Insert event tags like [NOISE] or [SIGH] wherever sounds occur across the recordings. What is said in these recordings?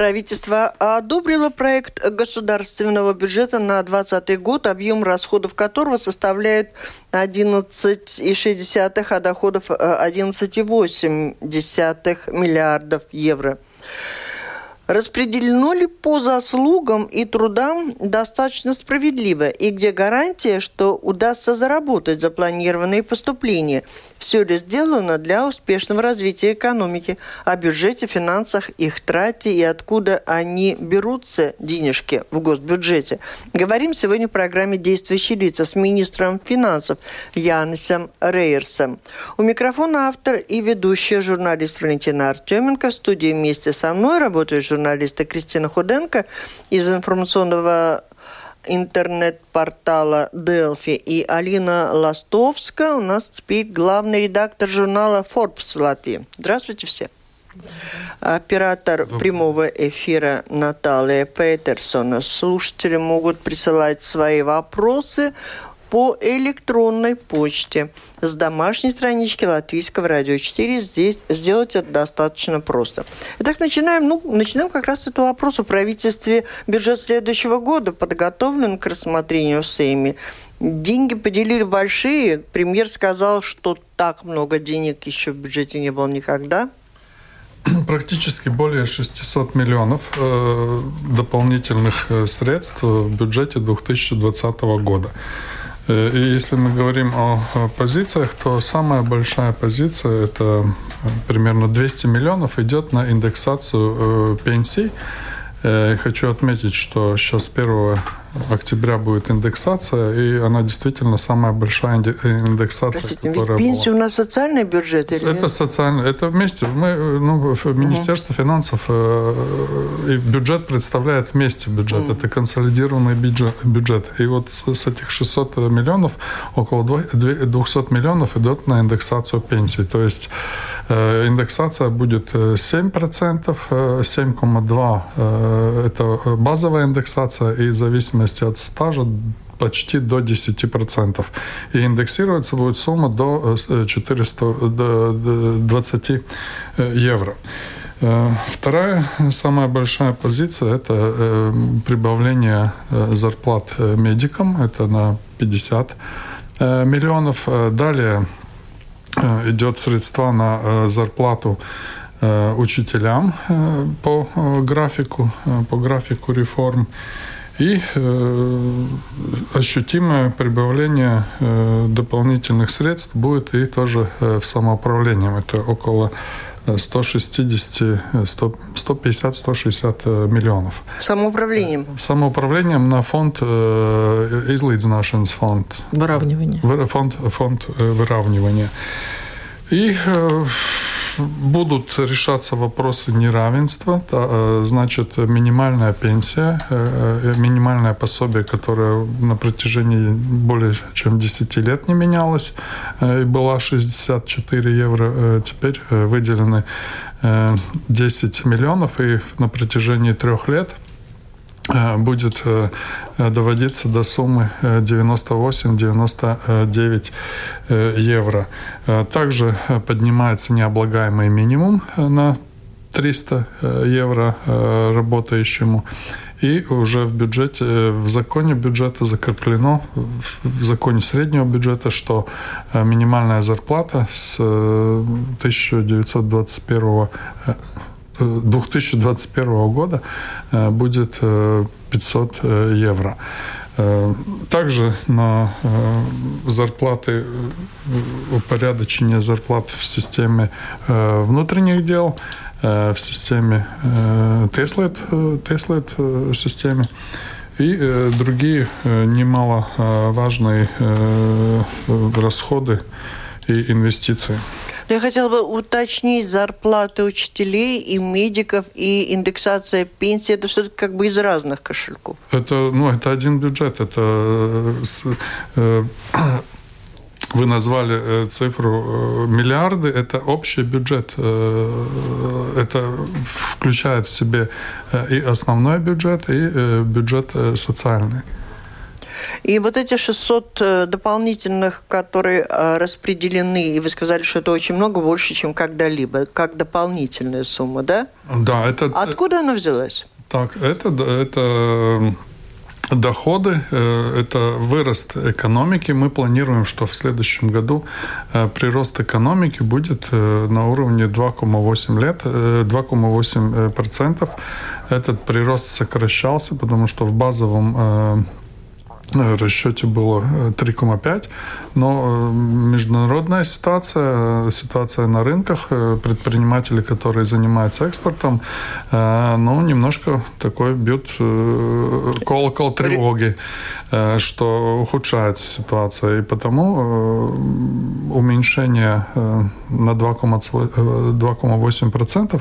правительство одобрило проект государственного бюджета на 2020 год, объем расходов которого составляет 11,6, а доходов 11,8 миллиардов евро. Распределено ли по заслугам и трудам достаточно справедливо, и где гарантия, что удастся заработать запланированные поступления – все ли сделано для успешного развития экономики, о бюджете, финансах, их трате и откуда они берутся, денежки, в госбюджете. Говорим сегодня в программе «Действующие лица» с министром финансов Янисом Рейерсом. У микрофона автор и ведущая журналист Валентина Артеменко. В студии вместе со мной работают журналисты Кристина Худенко из информационного интернет-портала Delphi и Алина Ластовская. У нас теперь главный редактор журнала Forbes в Латвии. Здравствуйте все. Оператор прямого эфира Наталья Петерсона. Слушатели могут присылать свои вопросы по электронной почте с домашней странички Латвийского радио 4. Здесь сделать это достаточно просто. Итак, начинаем. Ну, начинаем как раз с этого вопроса. Правительстве бюджет следующего года подготовлен к рассмотрению в Сейме. Деньги поделили большие. Премьер сказал, что так много денег еще в бюджете не было никогда. [CLEARS THROAT] Практически более 600 миллионов э, дополнительных э, средств в бюджете 2020 года. Э, и если мы говорим о позициях, то самая большая позиция – это э, примерно 200 миллионов идет на индексацию э, пенсий. Хочу отметить, что сейчас 1 октября будет индексация, и она действительно самая большая индексация, Простите, которая ведь пенсия была. у нас социальный бюджет? Или это социальный, это вместе. Мы, ну, Министерство угу. финансов э, и бюджет представляет вместе бюджет. Угу. Это консолидированный бюджет, бюджет. И вот с, с этих 600 миллионов, около 200 миллионов идет на индексацию пенсий. То есть э, индексация будет 7%, э, 7,2% э, это базовая индексация, и зависимость зависимости от стажа почти до 10%. И индексироваться будет сумма до 420 э, э, евро. Э, вторая самая большая позиция – это прибавление зарплат медикам, это на 50 миллионов. Далее идет средства на зарплату учителям по графику, по графику реформ и э, ощутимое прибавление э, дополнительных средств будет и тоже э, в самоуправлении. Это около 160, 150-160 миллионов. Самоуправлением? Самоуправлением на фонд э, излīdzināšanas фонд. Выравнивание. Фонд, фонд э, выравнивания. И э, будут решаться вопросы неравенства, э, значит, минимальная пенсия, э, э, минимальное пособие, которое на протяжении более чем 10 лет не менялось, и была 64 евро, теперь выделены 10 миллионов, и на протяжении трех лет – будет э, доводиться до суммы 98-99 э, евро. Также поднимается необлагаемый минимум на 300 евро работающему. И уже в бюджете, в законе бюджета закреплено, в законе среднего бюджета, что минимальная зарплата с 1921 2021 года э, будет 500 э, э, евро. Также на зарплаты, упорядочение зарплат в системе внутренних дел, в системе Теслет, Теслет системе и другие немаловажные расходы и инвестиции. Я хотела бы уточнить зарплаты учителей и медиков и индексация пенсии. Это все как бы из разных кошельков. Это, ну, это один бюджет. Это э, [CLEARS THROAT] вы назвали э, цифру э, миллиарды, это общий бюджет. Э, это включает в себе и основной бюджет, и бюджет социальный. И вот эти 600 дополнительных, которые распределены, и вы сказали, что это очень много, больше, чем когда-либо, как дополнительная сумма, да? Да, это... Откуда она взялась? Так, это, это доходы, э, это вырост экономики. Мы планируем, что в следующем году э, прирост экономики будет э, на уровне 2,8 лет, 2,8 процентов. Этот прирост сокращался, потому что в базовом расчете было 3,5, э, но э, международная ситуация, ситуация на рынках, э, предприниматели, которые занимаются экспортом, ну, немножко такой бьют колокол тревоги, что ухудшается ситуация, и потому уменьшение на 2,8%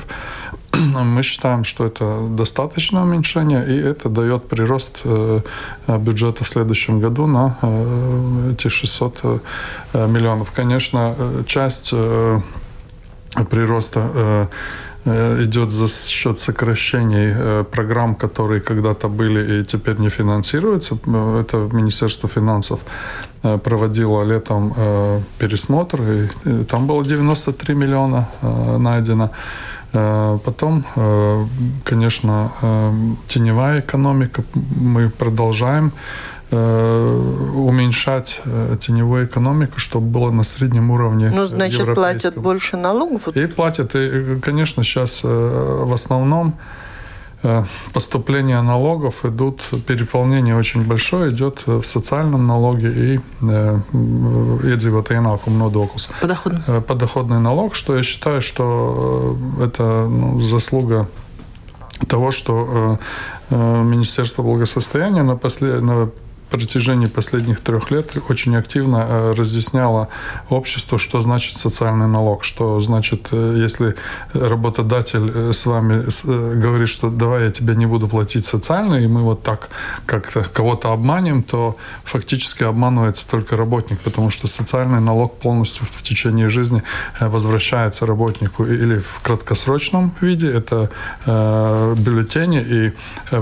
[CLEARS THROAT] мы считаем, что это достаточное уменьшение, и это дает прирост э, бюджета в следующем году на э, эти 600 э, миллионов. Конечно, часть прироста идет за счет сокращений программ, которые когда-то были и теперь не финансируются. Это Министерство финансов проводило летом пересмотр, и там было 93 миллиона найдено. Э, потом, э, конечно, э, теневая экономика. Мы продолжаем уменьшать теневую экономику, чтобы было на среднем уровне. Ну, значит, платят больше налогов? И платят. И, конечно, сейчас в основном Э, поступления налогов идут, переполнение очень большое идет в социальном налоге и iedzīvotāju ienākumu nodoklis. Подоходный. Подоходный налог, что я считаю, что э, это ну, заслуга того, что э, Министерство благосостояния на, послед... на протяжении последних трех лет очень активно э, разъясняла обществу, что значит социальный налог, что значит, э, если работодатель э, с вами говорит, что давай я тебе не буду платить социальный, и мы вот так как-то кого-то обманем, то фактически обманывается только работник, потому что социальный налог полностью в течение жизни возвращается работнику или в краткосрочном виде, это бюллетени и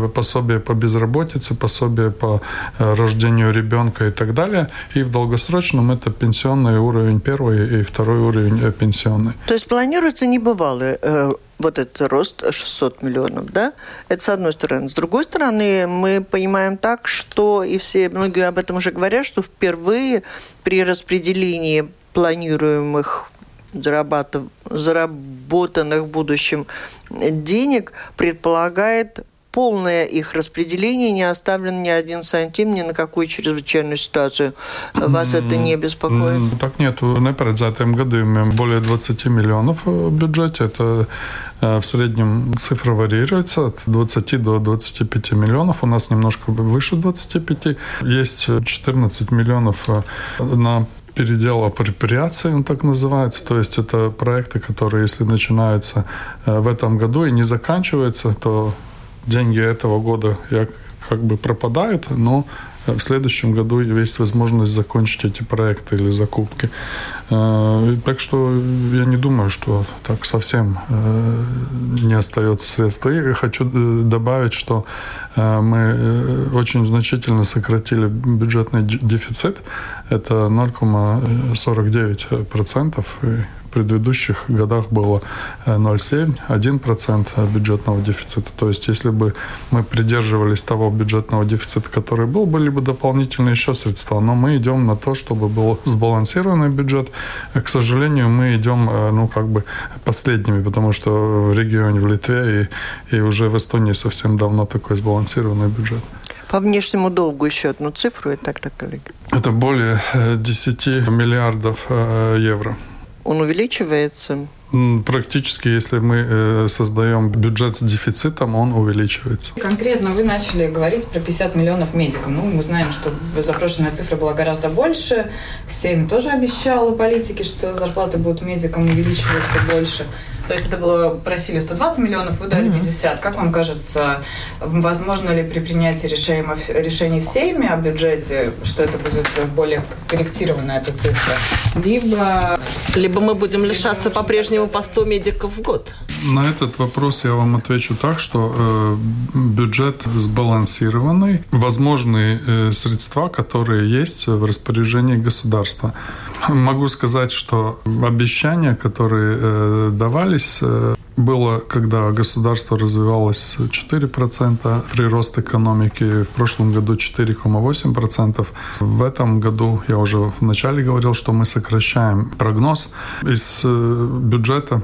пособие по безработице, пособие по рождению ребенка и так далее. И в долгосрочном это пенсионный уровень первый и второй уровень э, пенсионный. То есть планируется небывалый э, вот этот рост 600 миллионов, да? Это с одной стороны. С другой стороны, мы понимаем так, что, и все, многие об этом уже говорят, что впервые при распределении планируемых заработанных в будущем денег предполагает полное их распределение, не оставлен ни один сантим ни на какую чрезвычайную ситуацию. Вас это не беспокоит? Так нет, в непарedzētiem gadījumiem более 20 миллионов в бюджете. Это в среднем цифра варьируется от 20 до 25 миллионов. У нас немножко выше 25. Есть 14 миллионов на передел апроприации, он так называется. То есть это проекты, которые, если начинаются в этом году и не заканчиваются, то деньги этого года я как бы пропадают, но в следующем году есть возможность закончить эти проекты или закупки. Э, так что я не думаю, что так совсем э, не остается средств. И хочу э, добавить, что мы очень значительно сократили бюджетный дефицит. Это 0,49% предыдущих годах было 0,7-1% э, бюджетного дефицита. То есть если бы мы придерживались того бюджетного дефицита, который был, были бы дополнительные еще средства. Но мы идем на то, чтобы был сбалансированный бюджет. Э, к сожалению, мы идем э, ну, как бы последними, потому что в регионе, в Литве и, и уже в Эстонии совсем давно такой сбалансированный бюджет. По внешнему долгу еще одну цифру, и так-то, коллеги. Это более 10 миллиардов евро. Он увеличивается? Практически, если мы э, создаем бюджет с дефицитом, он увеличивается. Конкретно вы начали говорить про 50 миллионов медикам. Ну, мы знаем, что запрошенная цифра была гораздо больше. Сейм тоже обещал политики, что зарплаты будут медикам увеличиваться больше. То есть это было, просили 120 миллионов, вы дали 50. Как вам кажется, возможно ли при принятии решений, решений в Сейме о бюджете, что это будет более корректированная эта цифра? Либо... Либо мы будем лишаться по-прежнему по 100 медиков в год? На этот вопрос я вам отвечу так, что э, бюджет сбалансированный, возможные э, средства, которые есть в распоряжении государства. Могу сказать, что обещания, которые э, давались, э, было, когда государство развивалось 4%, прирост экономики в прошлом году 4,8%. В этом году, я уже вначале говорил, что мы сокращаем прогноз из э, бюджета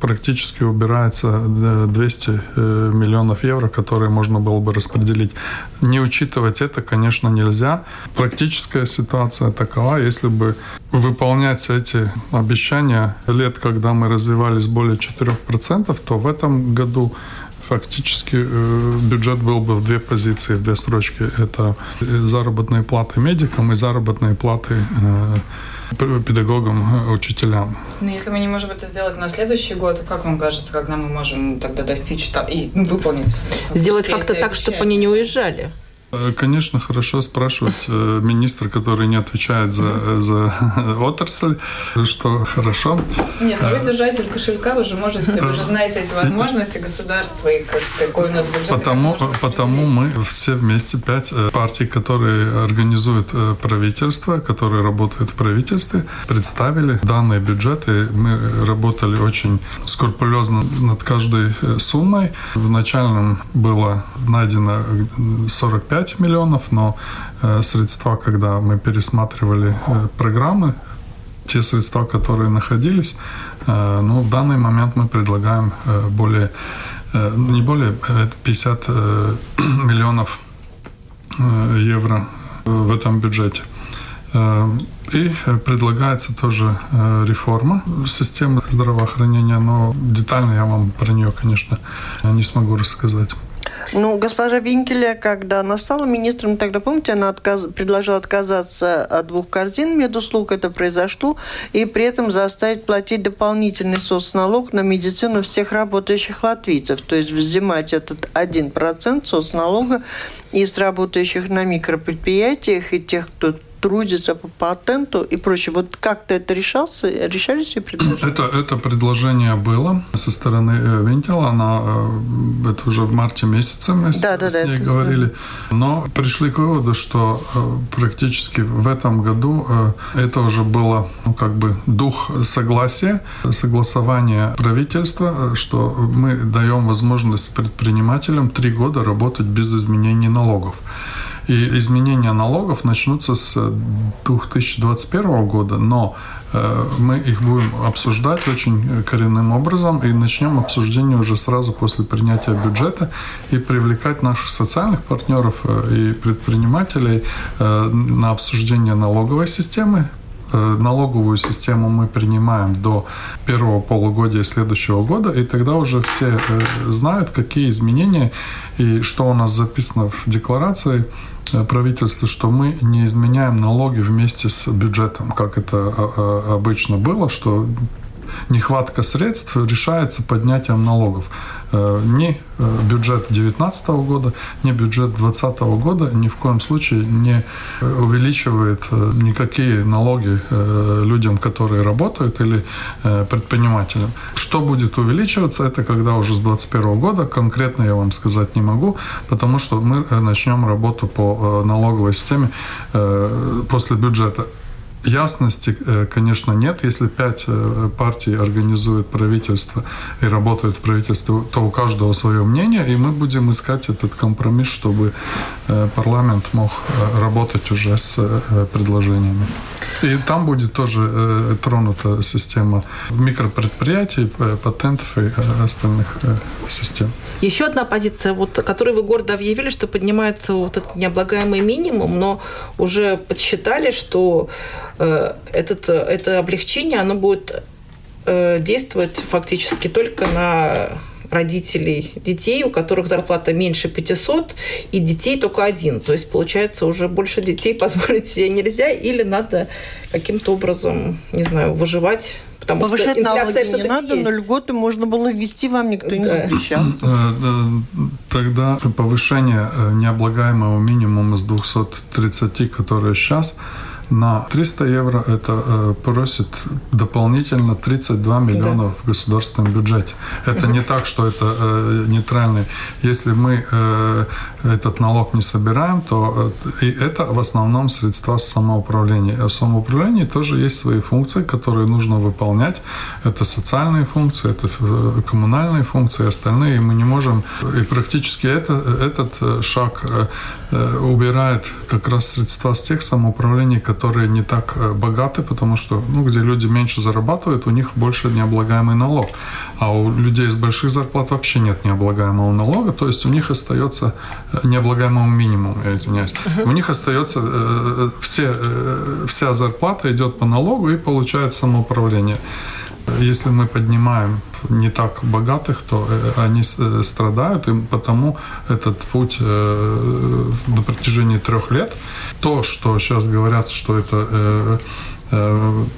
практически убирается 200 э, миллионов евро, которые можно было бы распределить. Не учитывать это, конечно, нельзя. Практическая ситуация такова, если бы выполнять эти обещания лет, когда мы развивались более 4%, то в этом году фактически э, бюджет был бы в две позиции, в две строчки. Это заработные платы медикам и заработные платы э, педагогам, учителям. Но если мы не можем это сделать на следующий год, как вам кажется, когда мы можем тогда достичь и ну, выполнить? Сделать как-то так, чтобы они не уезжали? Э, конечно, хорошо спрашивать э, министра, который не отвечает за, за [LAUGHS] отрасль, что хорошо. Нет, ну вы э, держатель кошелька, вы же можете, вы же знаете эти возможности государства и какой у нас бюджет. Потому, потому мы все вместе, пять партий, которые организуют правительство, которые работают в правительстве, представили данные бюджеты. Мы работали очень скрупулезно над каждой суммой. В начальном было найдено 45 5 миллионов, но э, средства, когда мы пересматривали э, программы, те средства, которые находились, э, ну, в данный момент мы предлагаем более, не более 50 [CLEARS THROAT] миллионов евро в этом бюджете. И предлагается тоже реформа системы здравоохранения, но детально я вам про нее, конечно, не смогу рассказать. Ну, госпожа Винкеля, когда она стала министром, тогда, помните, она отказ... предложила отказаться от двух корзин медуслуг, это произошло, и при этом заставить платить дополнительный соцналог на медицину всех работающих латвийцев, то есть взимать этот 1% соцналога из работающих на микропредприятиях и тех, кто трудится по патенту и прочее. Вот как-то это решался, решались ее предложения? Это, это предложение было со стороны э, Вентила. Она, э, это уже в марте месяце мы да, с, да, с ней да, говорили. Но пришли к выводу, что э, практически в этом году это уже было ну, как бы дух согласия, согласования правительства, что мы даем возможность предпринимателям три года работать без изменений налогов. И изменения налогов начнутся с 2021 года, но э, мы их будем обсуждать очень коренным образом и начнем обсуждение уже сразу после принятия бюджета и привлекать наших социальных партнеров э, и предпринимателей э, на обсуждение налоговой системы, налоговую систему мы принимаем до первого полугодия следующего года, и тогда уже все знают, какие изменения и что у нас записано в декларации Э, правительства, что мы не изменяем налоги вместе с бюджетом, как это а, а, обычно было, что нехватка средств решается поднятием налогов. Э, ни э, бюджет 2019 года, ни бюджет 2020 года ни в коем случае не увеличивает э, никакие налоги людям, которые работают или предпринимателям. Что будет увеличиваться, это когда уже с 2021 года, конкретно я вам сказать не могу, потому что мы начнем работу по налоговой системе после бюджета. Ясности, э, конечно, нет. Если пять э, партий организуют правительство и работают в правительстве, то у каждого свое мнение, и мы будем искать этот компромисс, чтобы э, парламент мог работать уже с предложениями. И там будет тоже тронута система микропредприятий, патентов и остальных систем. Еще одна позиция, вот, которую вы гордо объявили, что поднимается вот этот необлагаемый минимум, но уже подсчитали, что этот, это облегчение, оно будет действовать фактически только на родителей детей, у которых зарплата меньше 500, и детей только один. То есть, получается, уже больше детей [LAUGHS] позволить себе нельзя, или надо каким-то образом, не знаю, выживать Потому Повышать что налоги не надо, есть. но льготы можно было ввести, вам никто да. не запрещал. Э, тогда повышение э, необлагаемого минимума с 230, которое сейчас, на 300 евро это э, просит дополнительно 32 миллиона да. в государственном бюджете. Это не так, что это э, нейтральный. Если мы э, этот налог не собираем, то и это в основном средства самоуправления. А в самоуправлении тоже есть свои функции, которые нужно выполнять. Это социальные функции, это коммунальные функции, остальные мы не можем. И практически это, этот шаг убирает как раз средства с тех самоуправлений, которые не так э, богаты, потому что, ну, где люди меньше зарабатывают, у них больше необлагаемый налог. А у людей с больших зарплат вообще нет необлагаемого налога, то есть у них остается э, необлагаемого минимума, я извиняюсь. Uh-huh. У них остается э, все, э, вся зарплата идет по налогу и получает самоуправление. Если мы поднимаем не так богатых, то э, они страдают, и потому этот путь на протяжении трех лет – то, что сейчас говорят, что это э, э,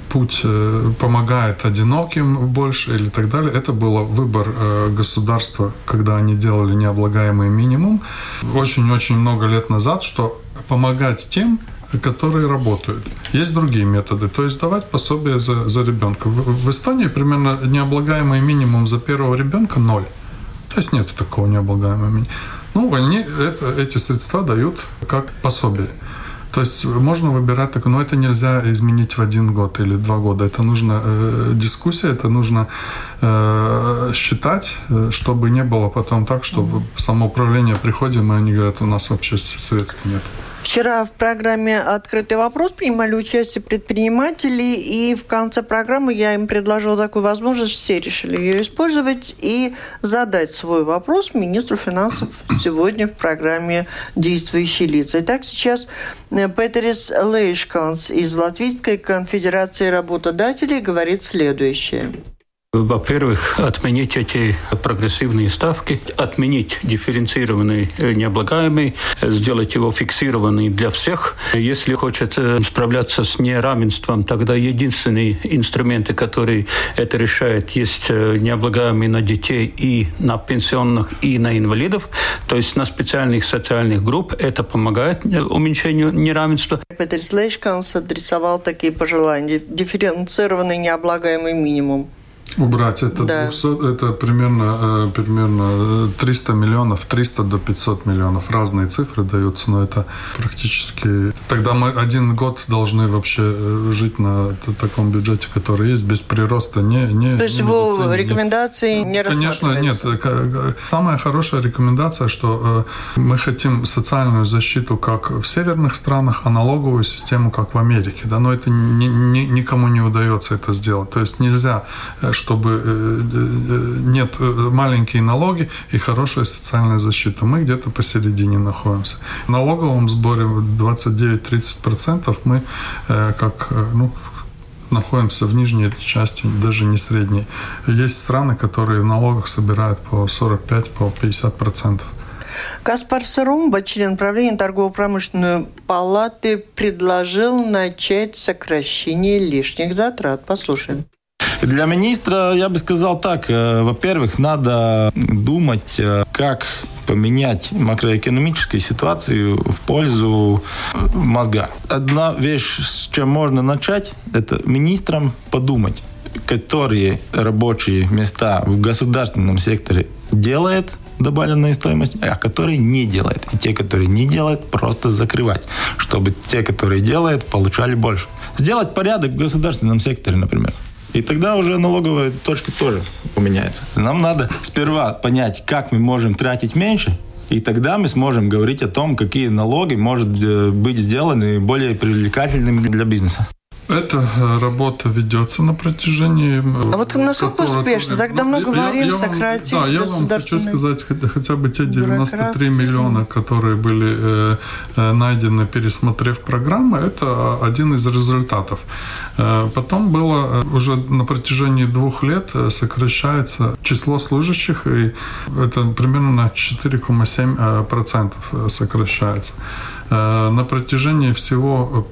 путь э, помогает одиноким больше или так далее. Это был выбор э, государства, когда они делали необлагаемый минимум очень-очень много лет назад, что помогать тем, которые работают. Есть другие методы, то есть давать пособие за, за ребенка. В, в Эстонии примерно необлагаемый минимум за первого ребенка ноль. То есть нет такого необлагаемого минимума. Ну, они это, эти средства дают как пособие. То есть можно выбирать так, но это нельзя изменить в один год или два года. Это нужно э, дискуссия, это нужно э, считать, э, чтобы не было потом так, чтобы самоуправление приходим, и они говорят, у нас вообще средств нет. Вчера в программе «Открытый вопрос» принимали участие предприниматели, и в конце программы я им предложила такую возможность, все решили ее использовать и задать свой вопрос министру финансов сегодня в программе «Действующие лица». Итак, сейчас э, Петерис Лейшканс из Латвийской конфедерации работодателей говорит следующее. Во-первых, отменить эти прогрессивные ставки, отменить дифференцированный э, необлагаемый, сделать его фиксированный для всех. Если хочет э, справляться с неравенством, тогда единственные инструменты, которые это решают, есть э, необлагаемый на детей и на пенсионных, и на инвалидов, то есть на специальных социальных групп. Это помогает уменьшению неравенства. Петр Слейшканс адресовал такие пожелания. Дифференцированный необлагаемый минимум. Убрать это да. 200, это примерно, э, примерно 300 миллионов, 300 до 500 миллионов. Разные цифры даются, но это практически... Тогда мы один год должны вообще э, жить на таком бюджете, который есть, без прироста. Не, не, То есть его рекомендации не Конечно, нет. Э, самая хорошая рекомендация, что мы хотим социальную защиту, как в северных странах, а налоговую систему, как в Америке. Да? Но это ни, ни, никому не удается это сделать. То есть нельзя чтобы э, э, нет э, маленькие налоги и хорошая социальная защита. Мы где-то посередине находимся. В налоговом сборе 29-30% мы как ну, находимся в нижней части, даже не средней. Есть страны, которые в налогах собирают по 45-50%. По 50%. Каспар Сарумба, член правления торгово-промышленной палаты, предложил начать сокращение лишних затрат. Послушаем. Для министра я бы сказал так. Э, во-первых, надо думать, э, как поменять макроэкономическую ситуацию в пользу э, мозга. Одна вещь, с чем можно начать, это министрам подумать, которые рабочие места в государственном секторе делает добавленную стоимость, а которые не делает. И те, которые не делают, просто закрывать, чтобы те, которые делают, получали больше. Сделать порядок в государственном секторе, например. И тогда уже налоговая точка тоже поменяется. Нам надо сперва понять, как мы можем тратить меньше, и тогда мы сможем говорить о том, какие налоги может э, быть сделаны более привлекательными для бизнеса. Эта э, работа ведется на протяжении... А вот насколько успешно? Тогда мы говорим сократить Да, я вам хочу сказать, хотя бы те 93 миллиона, которые были э, э, найдены, пересмотрев программы, это один из результатов. Потом было уже на протяжении двух лет сокращается число служащих, и это примерно на 4,7% сокращается. На протяжении всего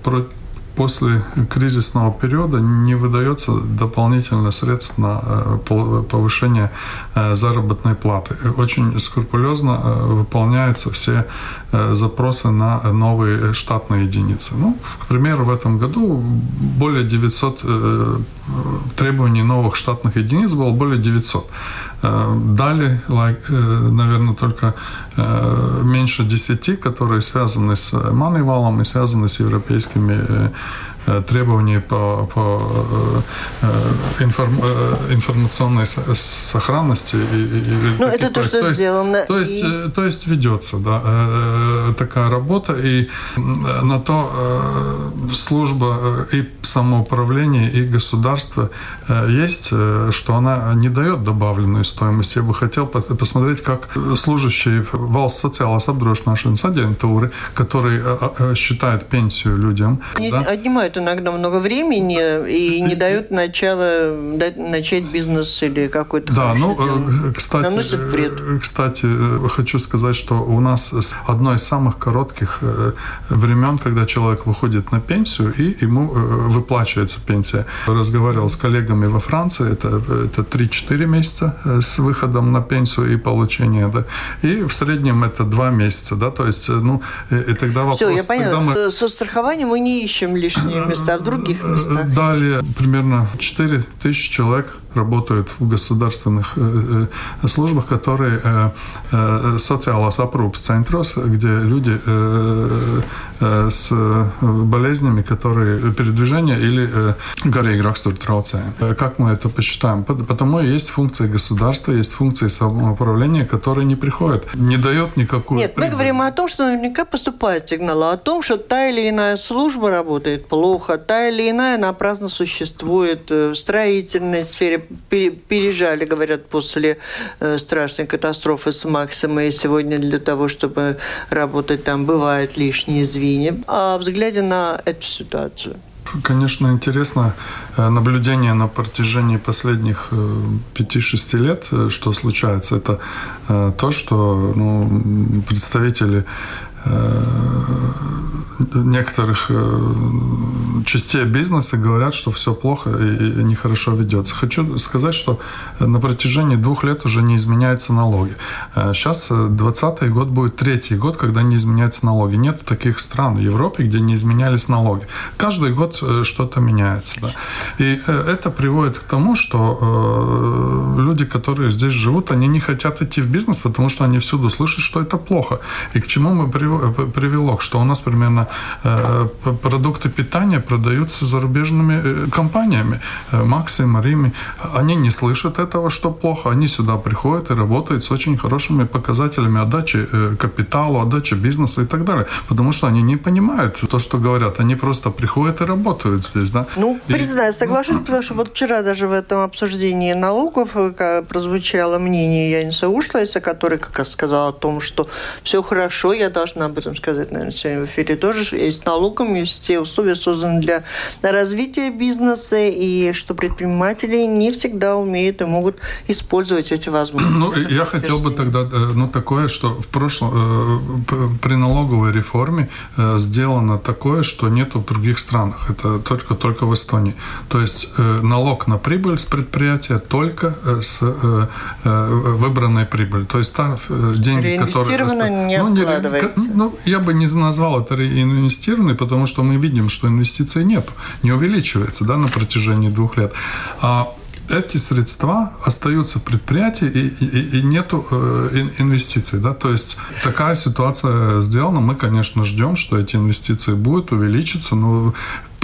после кризисного периода не выдается дополнительных средств на э, повышение э, заработной платы. Очень скрупулезно э, выполняются все запросы на новые штатные единицы. Ну, к примеру, в этом году более 900 требований новых штатных единиц было более 900. Дали, наверное, только меньше 10, которые связаны с Манивалом и связаны с европейскими Э, требований по, по э, э, информ, информационной сохранности. Ну, это то, что то сделано. То есть, и... то есть ведется да, такая работа, и на то служба и самоуправление, и государство есть, что она не дает добавленную стоимость. Я бы хотел посмотреть, как служащие valsts sociālās apdrošināšanas aģentūra, которые считают пенсию людям. Они да? отнимают занимают иногда много времени и не дают начала начать бизнес или какой-то Да, ну, дело. кстати, Наносят вред. кстати, хочу сказать, что у нас одно из самых коротких э, времен, когда человек выходит на пенсию и ему э, выплачивается пенсия. Разговаривал с коллегами во Франции, это, это 3-4 месяца э, с выходом на пенсию и получение, да, и в среднем это 2 месяца, да, то есть, ну, и тогда вопрос... Все, я поняла. Мы... Со страхованием мы не ищем лишние [CLEARS THROAT] места, а в других местах? Далее примерно 4 тысячи человек работают в государственных э, э, службах, которые э, социалās aprūpas центрос, где люди с болезнями, которые передвижения или гарīgi rakstura трauцējumi. Как мы это посчитаем? Потому есть функции государства, есть функции самоуправления, которые не приходят, не дают никакую Нет, прибыль. мы говорим о том, что наверняка поступает сигнал о том, что та или иная служба работает плохо, та или иная напрасно существует в строительной сфере, пережали, говорят, после э, страшной катастрофы с Максима, и сегодня для того, чтобы работать там, бывают лишние звенья. А взгляде на эту ситуацию? Конечно, интересно э, наблюдение на протяжении последних 5-6 э, лет, что случается. Это то, что ну, представители некоторых э, частей бизнеса говорят, что все плохо и нехорошо ведется. Хочу сказать, что на протяжении двух лет уже не изменяются налоги. Сейчас э, 2020 э, год будет третий год, когда не изменяются налоги. Нет таких стран в Европе, где не изменялись налоги. Каждый год что-то меняется. Да. И это приводит к тому, что люди, которые здесь живут, они не хотят идти в бизнес, потому что они всюду слышат, что это плохо. И к чему мы привело? Что у нас примерно Э, продукты питания продаются зарубежными э, компаниями. Э, Максим, Рими. Они не слышат этого, что плохо. Они сюда приходят и работают с очень хорошими показателями отдачи капитала, отдачи бизнеса и так далее. Потому что они не понимают то, что говорят. Они просто приходят и работают здесь. Да? Ну, признаю, соглашусь, потому что вот вчера даже в этом обсуждении налогов прозвучало мнение Яниса Ушлайса, который как раз сказал о том, что все хорошо, я должна об этом сказать, наверное, сегодня в эфире тоже есть налогом, есть все условия созданы для развития бизнеса, и что предприниматели не всегда умеют и могут использовать эти возможности. Ну, я хотел бы тогда, э, ну, такое, что в прошлом, э, при налоговой реформе э, сделано такое, что нету в других странах. Это только, только в Эстонии. То есть налог на прибыль с предприятия только с выбранной прибыли. То есть та деньги, которые... не ну, откладывается. Ну, я бы не назвал это инвестированы, потому что мы видим, что инвестиций нет, не увеличивается да, на протяжении двух лет. А эти средства остаются в предприятии и, и, и нету э, инвестиций. Да? То есть такая ситуация сделана. Мы, конечно, ждем, что эти инвестиции будут увеличиться, но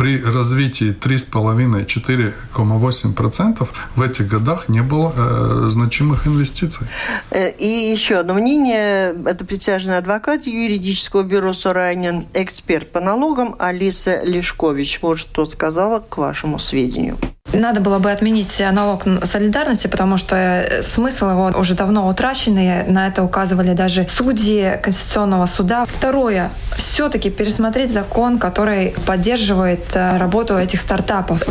при развитии 3,5-4,8% в этих годах не было э, значимых инвестиций. Э, и еще одно мнение. Это присяжный адвокат юридического бюро «Сорайнин», эксперт по налогам Алиса Лешкович. Вот что сказала к вашему сведению. Надо было бы отменить налог солидарности, потому что э, смысл его уже давно утраченный. На это указывали даже судьи Конституционного суда. Второе. Все-таки пересмотреть закон, который поддерживает э, работу этих стартапов.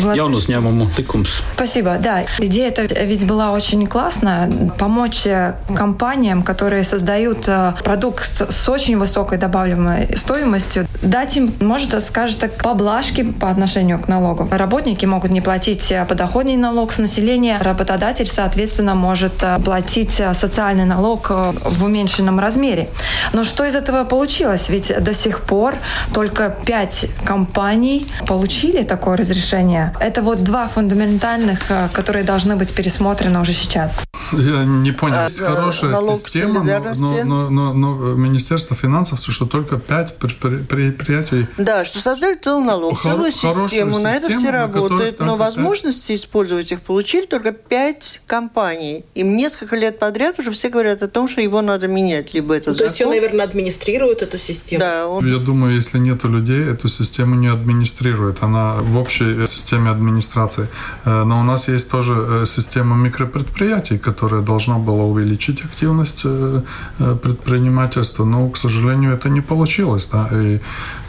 Спасибо. Да, идея эта ведь была очень классная. Помочь э, компаниям, которые создают продукт с очень высокой добавляемой стоимостью, дать им, может, скажем так, поблажки по отношению к налогу. Работники могут не платить платить подоходный налог с населения, работодатель, соответственно, может э, платить э, социальный налог э, в уменьшенном размере. Но что из этого получилось? Ведь до сих пор только пять компаний получили такое разрешение. Это вот два фундаментальных, которые должны быть пересмотрены уже сейчас. Я не понял. А, Есть хорошая система, но, но, но, но Министерство финансов, что только пять предприятий... Да, что создали целый налог, целую систему, на это все работают. Но возможности использовать их получили только пять компаний. Им несколько лет подряд уже все говорят о том, что его надо менять. Либо это ну, То есть он, наверное, администрирует эту систему? Да. Он... Я думаю, если нету людей, эту систему не администрирует. Она в общей системе администрации. Э, но у нас есть тоже э, система микропредприятий, которые которая должна была увеличить активность э, э, предпринимательства, но, к сожалению, это не получилось. Да? И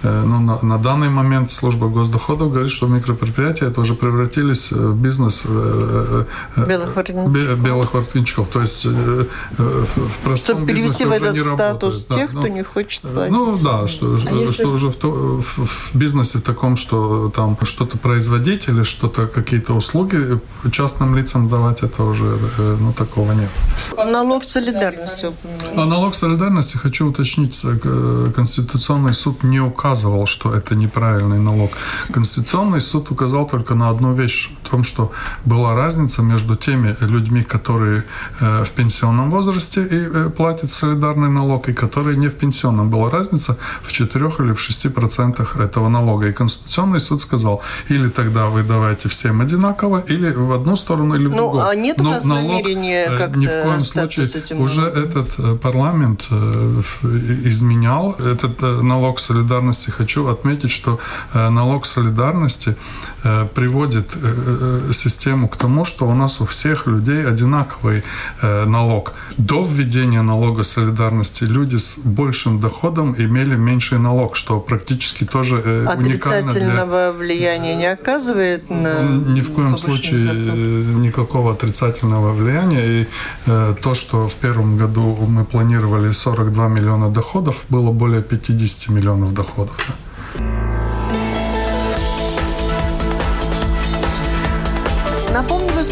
ну, на, на данный момент служба госдоходов говорит, что микропредприятия это уже превратились в бизнес э, э, белых воротничков. Белых воротничков. То есть в простом Чтобы перевести в этот статус да, тех, ну, кто не хочет платить. Ну да, что, а если... что уже в, то, в, в бизнесе таком, что там что-то производить или что-то, какие-то услуги частным лицам давать, это уже ну, такого нет. Налог солидарности. А налог солидарности, хочу уточнить, Конституционный суд не указывал указывал, что это неправильный налог. Конституционный суд указал только на одну вещь, в том, что была разница между теми людьми, которые э, в пенсионном возрасте и э, платят солидарный налог, и которые не в пенсионном. Была разница в 4 или в 6 процентах этого налога. И Конституционный суд сказал, или тогда вы давайте всем одинаково, или в одну сторону, или в ну, другую. А нет у вас налог, намерения э, как-то ни в коем случае с этим уже этот парламент изменял этот налог солидарности солидарности хочу отметить, что э, налог солидарности приводит э, систему к тому, что у нас у всех людей одинаковый налог. До введения налога солидарности люди с большим доходом имели меньший налог, что практически тоже уникально для... влияния не оказывает на Ни в коем случае дохода. никакого отрицательного влияния. И то, что в первом году мы планировали 42 миллиона доходов, было более 50 миллионов доходов доходов. Напомню,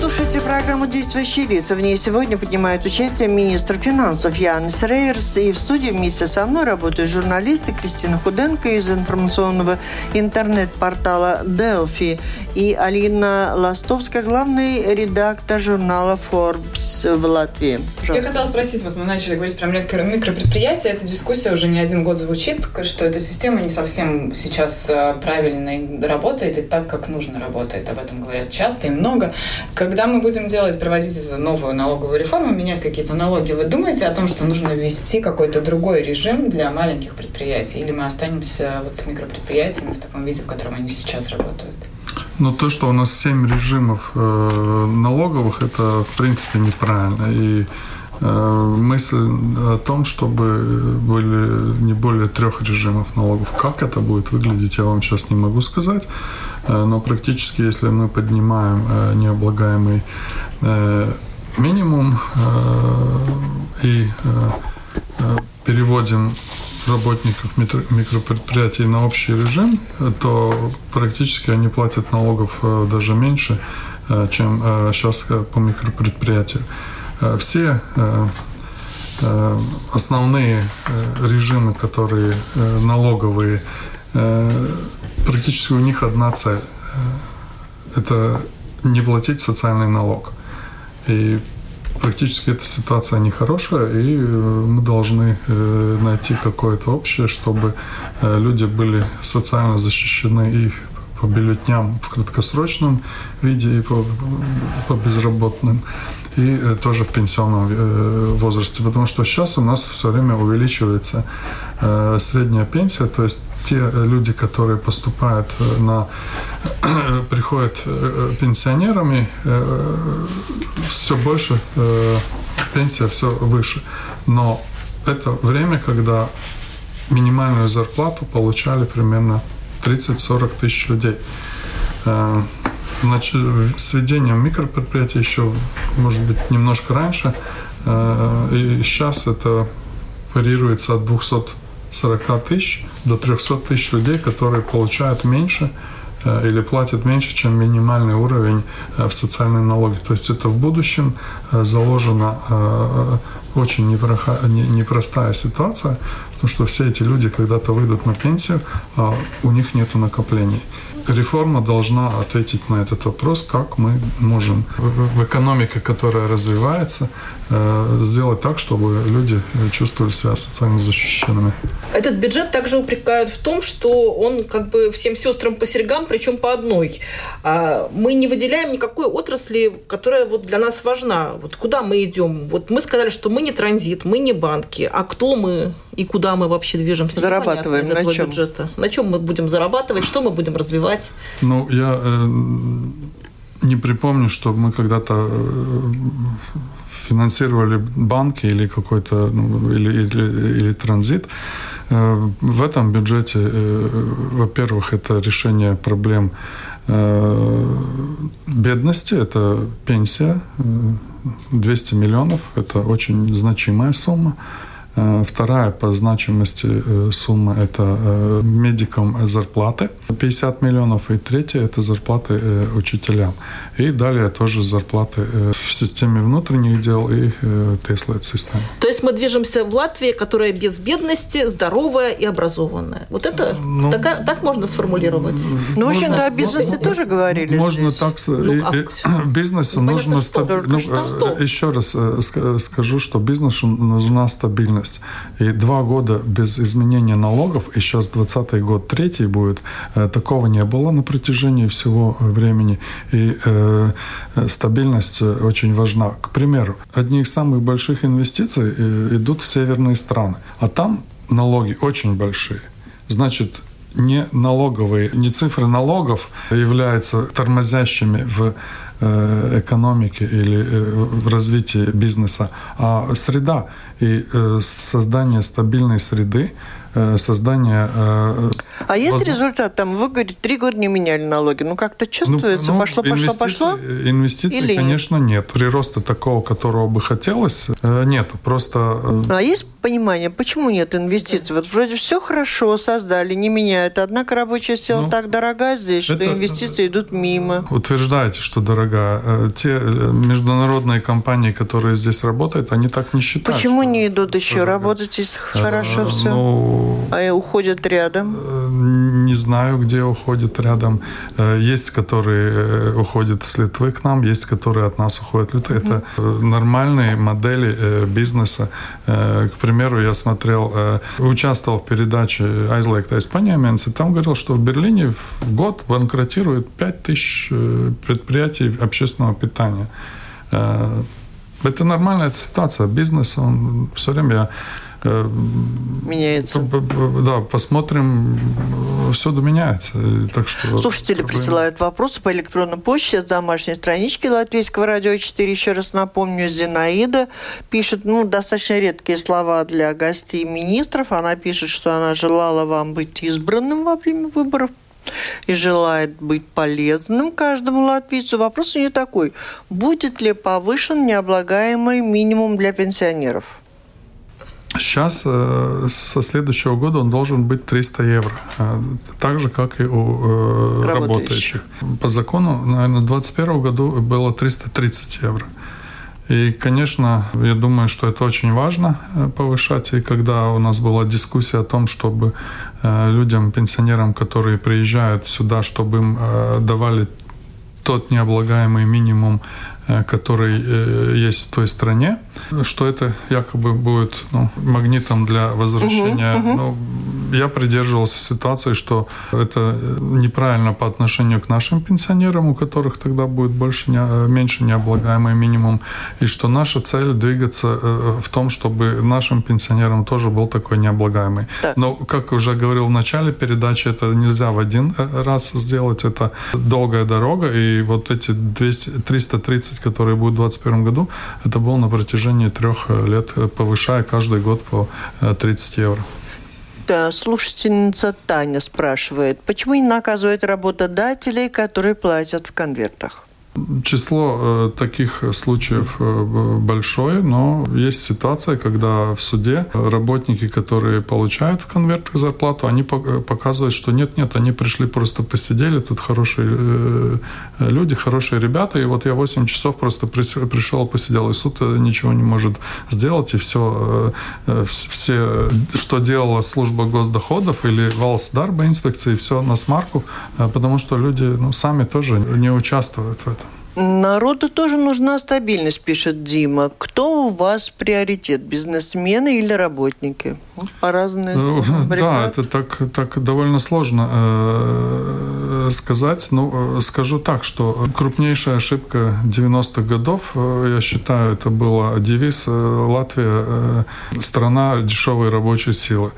слушаете программу «Действующие лица». В ней сегодня принимают участие министр финансов Янис Рейерс. И в студии вместе со мной работают журналисты Кристина Худенко из информационного интернет-портала «Делфи» и Алина Ластовская, главный редактор журнала Forbes в Латвии. Пожалуйста. Я хотела спросить, вот мы начали говорить про микропредприятия, эта дискуссия уже не один год звучит, что эта система не совсем сейчас э, правильно работает и так, как нужно работает. Об этом говорят часто и много. Когда мы будем делать, проводить эту новую налоговую реформу, менять какие-то налоги, вы думаете о том, что нужно ввести какой-то другой режим для маленьких предприятий? Или мы останемся вот с микропредприятиями в таком виде, в котором они сейчас работают? Ну, то, что у нас семь режимов э, налоговых, это, в принципе, неправильно. И э, мысль о том, чтобы были не более трех режимов налогов. Как это будет выглядеть, я вам сейчас не могу сказать. Э, но практически, если мы поднимаем э, необлагаемый э, минимум и переводим работников микропредприятий на общий режим, то практически они платят налогов даже меньше, чем сейчас по микропредприятию. Все основные режимы, которые налоговые, практически у них одна цель. Это не платить социальный налог. И практически эта ситуация нехорошая, и э, мы должны э, найти какое-то общее, чтобы э, люди были социально защищены и по бюллетням в краткосрочном виде и по, по безработным и э, тоже в пенсионном э, возрасте, потому что сейчас у нас все время увеличивается э, средняя пенсия, то есть те люди, которые поступают на [COUGHS] приходят пенсионерами, все больше пенсия все выше. Но это время, когда минимальную зарплату получали примерно 30-40 тысяч людей. Значит, с введением микропредприятий еще, может быть, немножко раньше. Э, и сейчас это варьируется от 240 тысяч до 300 тысяч людей, которые получают меньше э, или платят меньше, чем минимальный уровень э, в социальной налоги. То есть это в будущем заложена очень непростая ситуация, потому что все эти люди когда-то выйдут на пенсию, а у них нет накоплений реформа должна ответить на этот вопрос, как мы можем в экономике, которая развивается, э, сделать так, чтобы люди чувствовали себя социально защищенными. Этот бюджет также упрекают в том, что он как бы всем сестрам по серьгам, причем по одной. А мы не выделяем никакой отрасли, которая вот для нас важна. Вот куда мы идем? Вот мы сказали, что мы не транзит, мы не банки. А кто мы и куда мы вообще движемся? Зарабатываем из этого на чем? бюджета. На чем мы будем зарабатывать, что мы будем развивать? Ну, я э, не припомню, что мы когда-то э, финансировали банки или какой-то ну, или, или, или транзит. Э, в этом бюджете, э, во-первых, это решение проблем бедности, это пенсия, 200 миллионов, это очень значимая сумма. Э, вторая по значимости э, сумма – это э, медикам зарплаты 50 миллионов. И третья – это зарплаты учителям. И далее тоже зарплаты в системе внутренних дел и Тесла системе. То есть мы движемся в Латвии, которая без бедности, здоровая и образованная. Вот это ну, так, так можно сформулировать? Ну, в общем, да, о бизнесе ну, тоже говорили Можно здесь. так... Ну, а... [CLEARS THROAT] Бизнесу ну, нужно... Что? Стаб... Ну, что? Еще раз скажу, что бизнесу нужна стабильность есть. И два года без изменения налогов, и сейчас 20 год, третий будет, э, такого не было на протяжении всего э, времени. И э, стабильность э, очень важна. К примеру, одни из самых больших инвестиций идут в северные страны, а там налоги очень большие. Значит, не налоговые, не цифры налогов являются тормозящими в Э, экономики или э, в развитии бизнеса, а среда и э, создание стабильной среды создания... Э, а есть воз... результат? Там вы говорите, три года не меняли налоги. Ну, как-то ну, чувствуется, ну, пошло, пошло, пошло? Инвестиций, Или конечно, нет? нет. Прироста такого, которого бы хотелось, э, нет. Просто... А есть понимание, почему нет инвестиций? Вот вроде все хорошо создали, не меняют. Однако рабочая сила ну, так дорога здесь, что инвестиции идут мимо. Утверждаете, что дорога. Те международные компании, которые здесь работают, они так не считают. Почему не идут еще дорога. работать, если хорошо все? Ну, а уходят рядом? Э, не знаю, где уходят рядом. Э, есть, которые э, уходят с Литвы к нам, есть, которые от нас уходят. Это, это нормальные модели бизнеса. К примеру, я смотрел, участвовал в передаче «Aizliegta Испания», и там говорил, что в Берлине в год банкротирует 5 тысяч предприятий общественного питания. Это нормальная ситуация. Бизнес, он все время Э, меняется. Да, посмотрим, все доменяется. Так что Слушатели проблема... присылают вопросы по электронной почте с домашней странички Латвийского радио 4. Еще раз напомню, Зинаида пишет, ну, достаточно редкие слова для гостей министров. Она пишет, что она желала вам быть избранным во время выборов и желает быть полезным каждому латвийцу. Вопрос у нее такой. Будет ли повышен необлагаемый минимум для пенсионеров? Сейчас э, со следующего года он должен быть 300 евро, э, так же, как и у э, работающих. По закону, наверное, в 2021 году было 330 евро. И, конечно, я думаю, что это очень важно повышать. И когда у нас была дискуссия о том, чтобы людям, пенсионерам, которые приезжают сюда, чтобы им давали тот необлагаемый минимум который есть в той стране, что это якобы будет ну, магнитом для возвращения. Uh-huh, uh-huh. Ну, я придерживался ситуации, что это неправильно по отношению к нашим пенсионерам, у которых тогда будет больше, не, меньше необлагаемый минимум, и что наша цель двигаться э, в том, чтобы нашим пенсионерам тоже был такой необлагаемый. Так. Но, как уже говорил в начале передачи, это нельзя в один э, раз сделать, это долгая дорога, и вот эти 200, 330, которые будут в 2021 году, это было на протяжении трех лет, повышая каждый год по 30 евро. Да, слушательница Таня спрашивает, почему не наказывают работодателей, которые платят в конвертах? Число э, таких случаев э, большое, но есть ситуация, когда в суде работники, которые получают в конвертах зарплату, они показывают, что нет-нет, они пришли просто посидели, тут хорошие э, люди, хорошие ребята, и вот я 8 часов просто пришел, посидел, и суд ничего не может сделать, и все, все что делала служба госдоходов или Валсдарба инспекции, все на смарку, потому что люди ну, сами тоже не участвуют в этом. Народу тоже нужна стабильность, пишет Дима. Кто у вас приоритет, бизнесмены или работники? По разные ну, [LAUGHS] Да, это так, так довольно сложно э, сказать. Ну, э, скажу так, что крупнейшая ошибка 90-х годов, э, я считаю, это была девиз э, Латвия страна дешевой рабочей силы.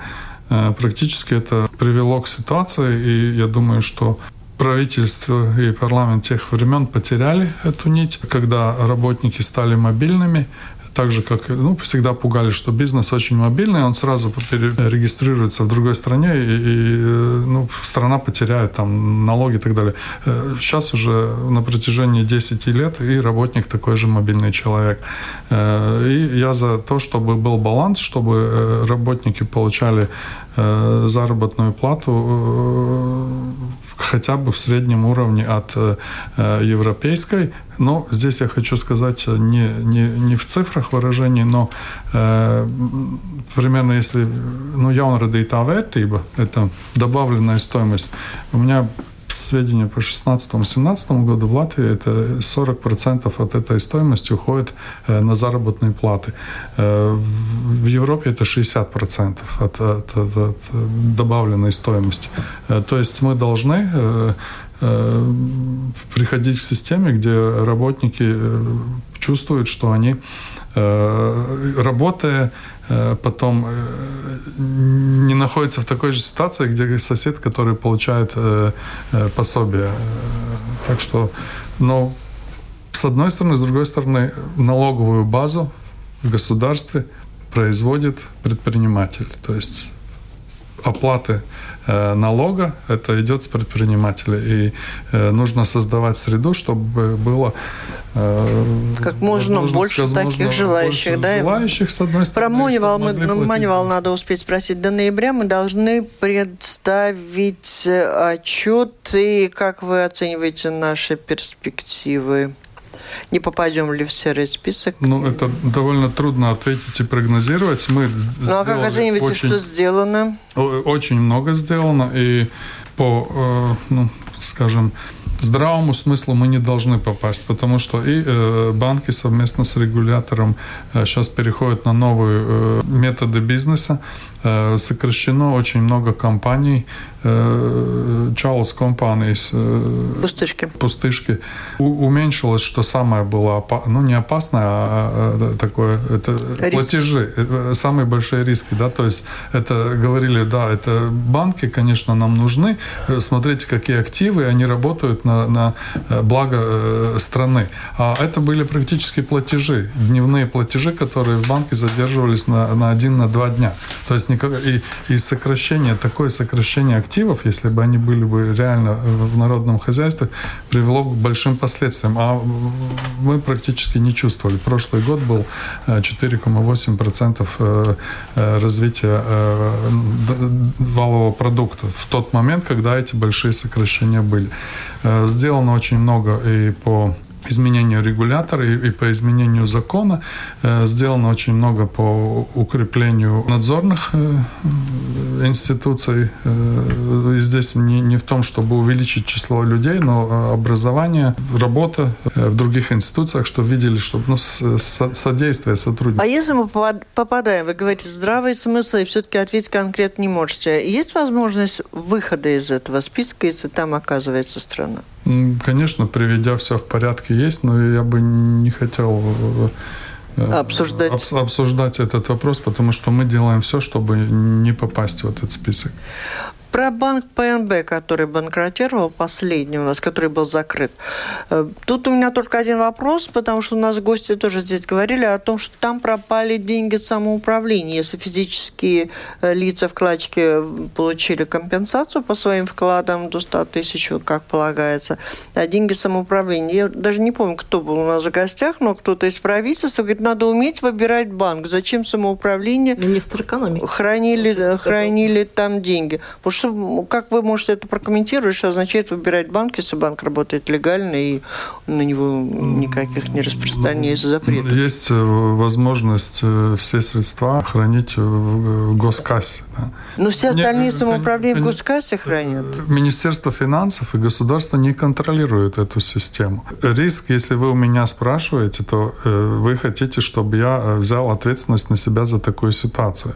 Практически это привело к ситуации, и я думаю, что правительство и парламент тех времен потеряли эту нить, когда работники стали мобильными, так же, как ну, всегда пугали, что бизнес очень мобильный, он сразу регистрируется в другой стране, и, и ну, страна потеряет там налоги и так далее. Э, сейчас уже на протяжении 10 лет и работник такой же мобильный человек. Э, и я за то, чтобы был баланс, чтобы э, работники получали заработную плату хотя бы в среднем уровне от европейской. Но здесь я хочу сказать э, не, не, не в цифрах выражений, но э, примерно если ну, jaunradītā vērtība, это добавленная стоимость. У меня сведения по 2016-2017 году в Латвии это 40% от этой стоимости уходит э, на заработные платы. Э, в Европе это 60% от, от, от, от добавленной стоимости. То есть мы должны приходить к системе, где работники чувствуют, что они, работая, потом не находится в такой же ситуации, где сосед, который получает э, э, пособие. Так что, ну, с одной стороны, с другой стороны, налоговую базу в государстве производит предприниматель. То есть оплаты э, налога, это идет с предпринимателя. И э, нужно создавать среду, чтобы было э, как можно больше сказать, таких желающих. Больше да? желающих, с одной стороны. Про Моневал, мы, Моневал надо успеть спросить. До ноября мы должны представить отчет. И как вы оцениваете наши перспективы? Не попадем ли в серый список. Ну, это довольно трудно ответить и прогнозировать. Мы ну, а как оцениваете, очень, что сделано? Очень много сделано, и по, э, ну, скажем, здравому смыслу мы не должны попасть, потому что и э, банки совместно с регулятором э, сейчас переходят на новые э, методы бизнеса. Э, сокращено очень много компаний, э, Чаус компании, э, пустышки. пустышки. У, уменьшилось, что самое было, ну не опасное, а, а такое, это Риск. платежи, самые большие риски, да, то есть это говорили, да, это банки, конечно, нам нужны, смотрите, какие активы, они работают на, на благо страны. А это были практически платежи, дневные платежи, которые в банке задерживались на, на один, на два дня. То есть никак, и, и сокращение, такое сокращение активов, если бы они были бы реально в народном хозяйстве, привело к большим последствиям. А мы практически не чувствовали. Прошлый год был 4,8% э, э, э, развития валового продукта в тот момент, когда эти большие сокращения были. Сделано очень много и по изменению регулятора и, и по изменению закона. Э, сделано очень много по укреплению надзорных э, институций. И здесь не, не в том, чтобы увеличить число людей, но образование, работа в других институциях, что видели, чтобы ну, содействие, сотрудничество. А если мы попадаем, вы говорите, здравый смысл, и все-таки ответить конкретно не можете, есть возможность выхода из этого списка, если там оказывается страна? Конечно, приведя все в порядке, есть, но я бы не хотел э, обсуждать. обсуждать этот вопрос, потому что мы делаем все, чтобы не попасть в этот список. Про банк ПНБ, который банкротировал, последний у нас, который был закрыт. Э, тут у меня только один вопрос, потому что у нас гости тоже здесь говорили о том, что там пропали деньги самоуправления. Если физические э, лица, вкладчики получили компенсацию по своим вкладам до 100 тысяч, как полагается, а деньги самоуправления. Я даже не помню, кто был у нас в гостях, но кто-то из правительства говорит, надо уметь выбирать банк. Зачем самоуправление? Министр экономики. Хранили, хранили там деньги. Потому что, как вы можете это прокомментировать, что означает выбирать банк, если банк работает легально и на него никаких не распространяется запретов? Есть э, возможность э, все средства хранить в госкассе. Да. Но все остальные не, самоуправления в госкассе хранят. Министерство финансов и государство не контролируют эту систему. Риск, если вы у меня спрашиваете, то э, вы хотите, чтобы я взял ответственность на себя за такую ситуацию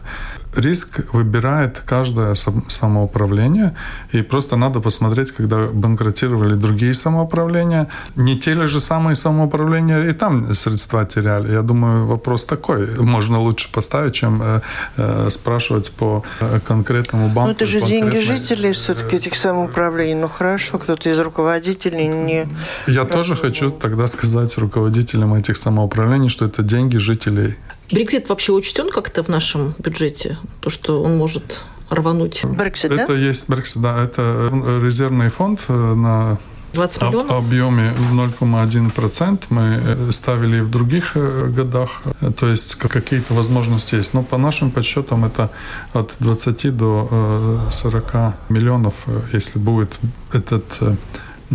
риск выбирает каждое самоуправление, и просто надо посмотреть, когда банкротировали другие самоуправления, не те ли же самые самоуправления и там средства теряли. Я думаю, вопрос такой. Можно лучше поставить, чем э, э, спрашивать по э, конкретному банку. Ну, это же деньги жителей все-таки этих самоуправлений. Ну, хорошо, кто-то из руководителей не... Я тоже хочу тогда сказать руководителям этих самоуправлений, что это деньги жителей. Брексит вообще учтен как-то в нашем бюджете? То, что он может рвануть? Брексит, Это да? есть Брексит, да. Это резервный фонд э, на 20 миллионов? Об объеме 0,1% мы э, ставили в других э, годах. То есть какие-то возможности есть. Но по нашим подсчетам это от 20 до 40 миллионов, если будет этот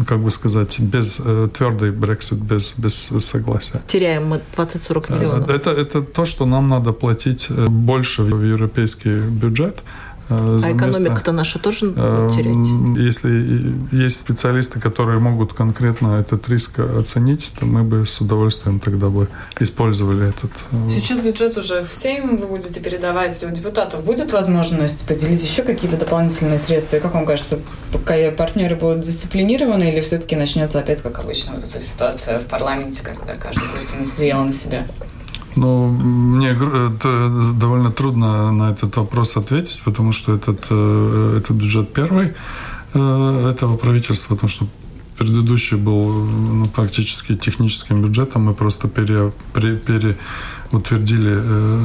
как бы сказать, без э, твердый Брексит, без, без согласия. Теряем мы 20-40 миллионов. Это, это то, что нам надо платить э, больше в европейский бюджет. Э, а экономика-то наша тоже будет терять? Если есть специалисты, которые могут конкретно этот риск оценить, то мы бы с удовольствием тогда бы использовали этот. Э, Сейчас бюджет уже в Сейм вы будете передавать. У депутатов будет возможность поделить еще какие-то дополнительные средства? И как вам кажется, пока партнеры будут дисциплинированы или все-таки начнется опять, как обычно, вот эта ситуация в парламенте, когда каждый будет одеяло на себя? Ну, мне довольно трудно на этот вопрос ответить, потому что этот, э, этот бюджет первый э, этого правительства, потому что предыдущий был ну, практически техническим бюджетом, мы просто пере, пере, пере утвердили э,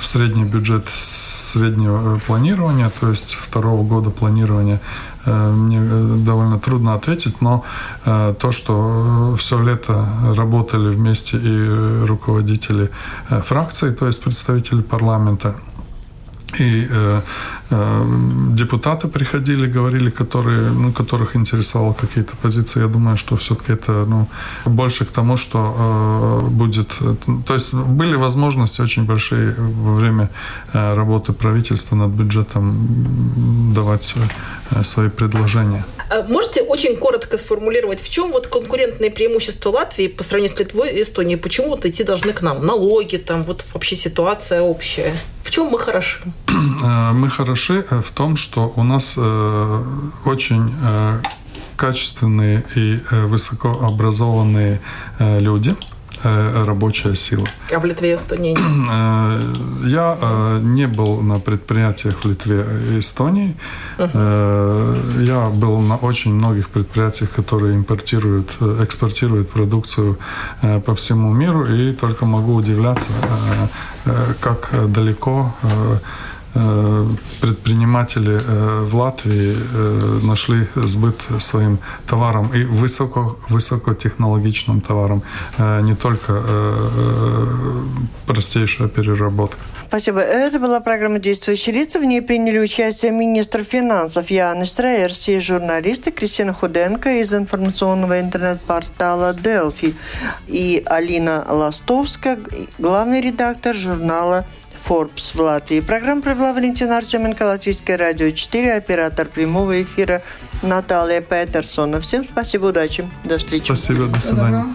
средний бюджет среднего планирования, то есть второго года планирования. Э, мне э, довольно трудно ответить, но э, то, что все лето работали вместе и руководители фракций, то есть представители парламента, и э, э, депутаты приходили, говорили, которые, ну, которых интересовало какие-то позиции. Я думаю, что все-таки это ну, больше к тому, что э, будет... То есть были возможности очень большие во время э, работы правительства над бюджетом давать э, свои предложения. А можете очень коротко сформулировать, в чем вот конкурентное преимущество Латвии по сравнению с Литвой и Эстонией? Почему вот идти должны к нам? Налоги, там вот вообще ситуация общая. В чем мы хороши? Э, мы хороши э, в том, что у нас э, очень качественные и высокообразованные люди – Э, рабочая сила. А в Литве и Эстонии? [CLEARS THROAT] Э, я э, не был на предприятиях в Литве и Эстонии. Uh-huh. Я был на очень многих предприятиях, которые импортируют, экспортируют продукцию по всему миру, и только могу удивляться, как далеко Э, предприниматели э, в Латвии э, нашли сбыт своим товарам и высоко, высокотехнологичным товарам, не только простейшая переработка. Спасибо. Это была программа «Действующие лица». В ней приняли участие министр финансов Ян Страерс и журналисты Кристина Худенко из информационного интернет-портала «Делфи» и Алина Ластовская, главный редактор журнала Forbes в Латвии. Программу провела Валентина Артеменко, Латвийское радио 4, оператор прямого эфира Наталья Петерсона. Всем спасибо, удачи, до встречи. Спасибо, до свидания.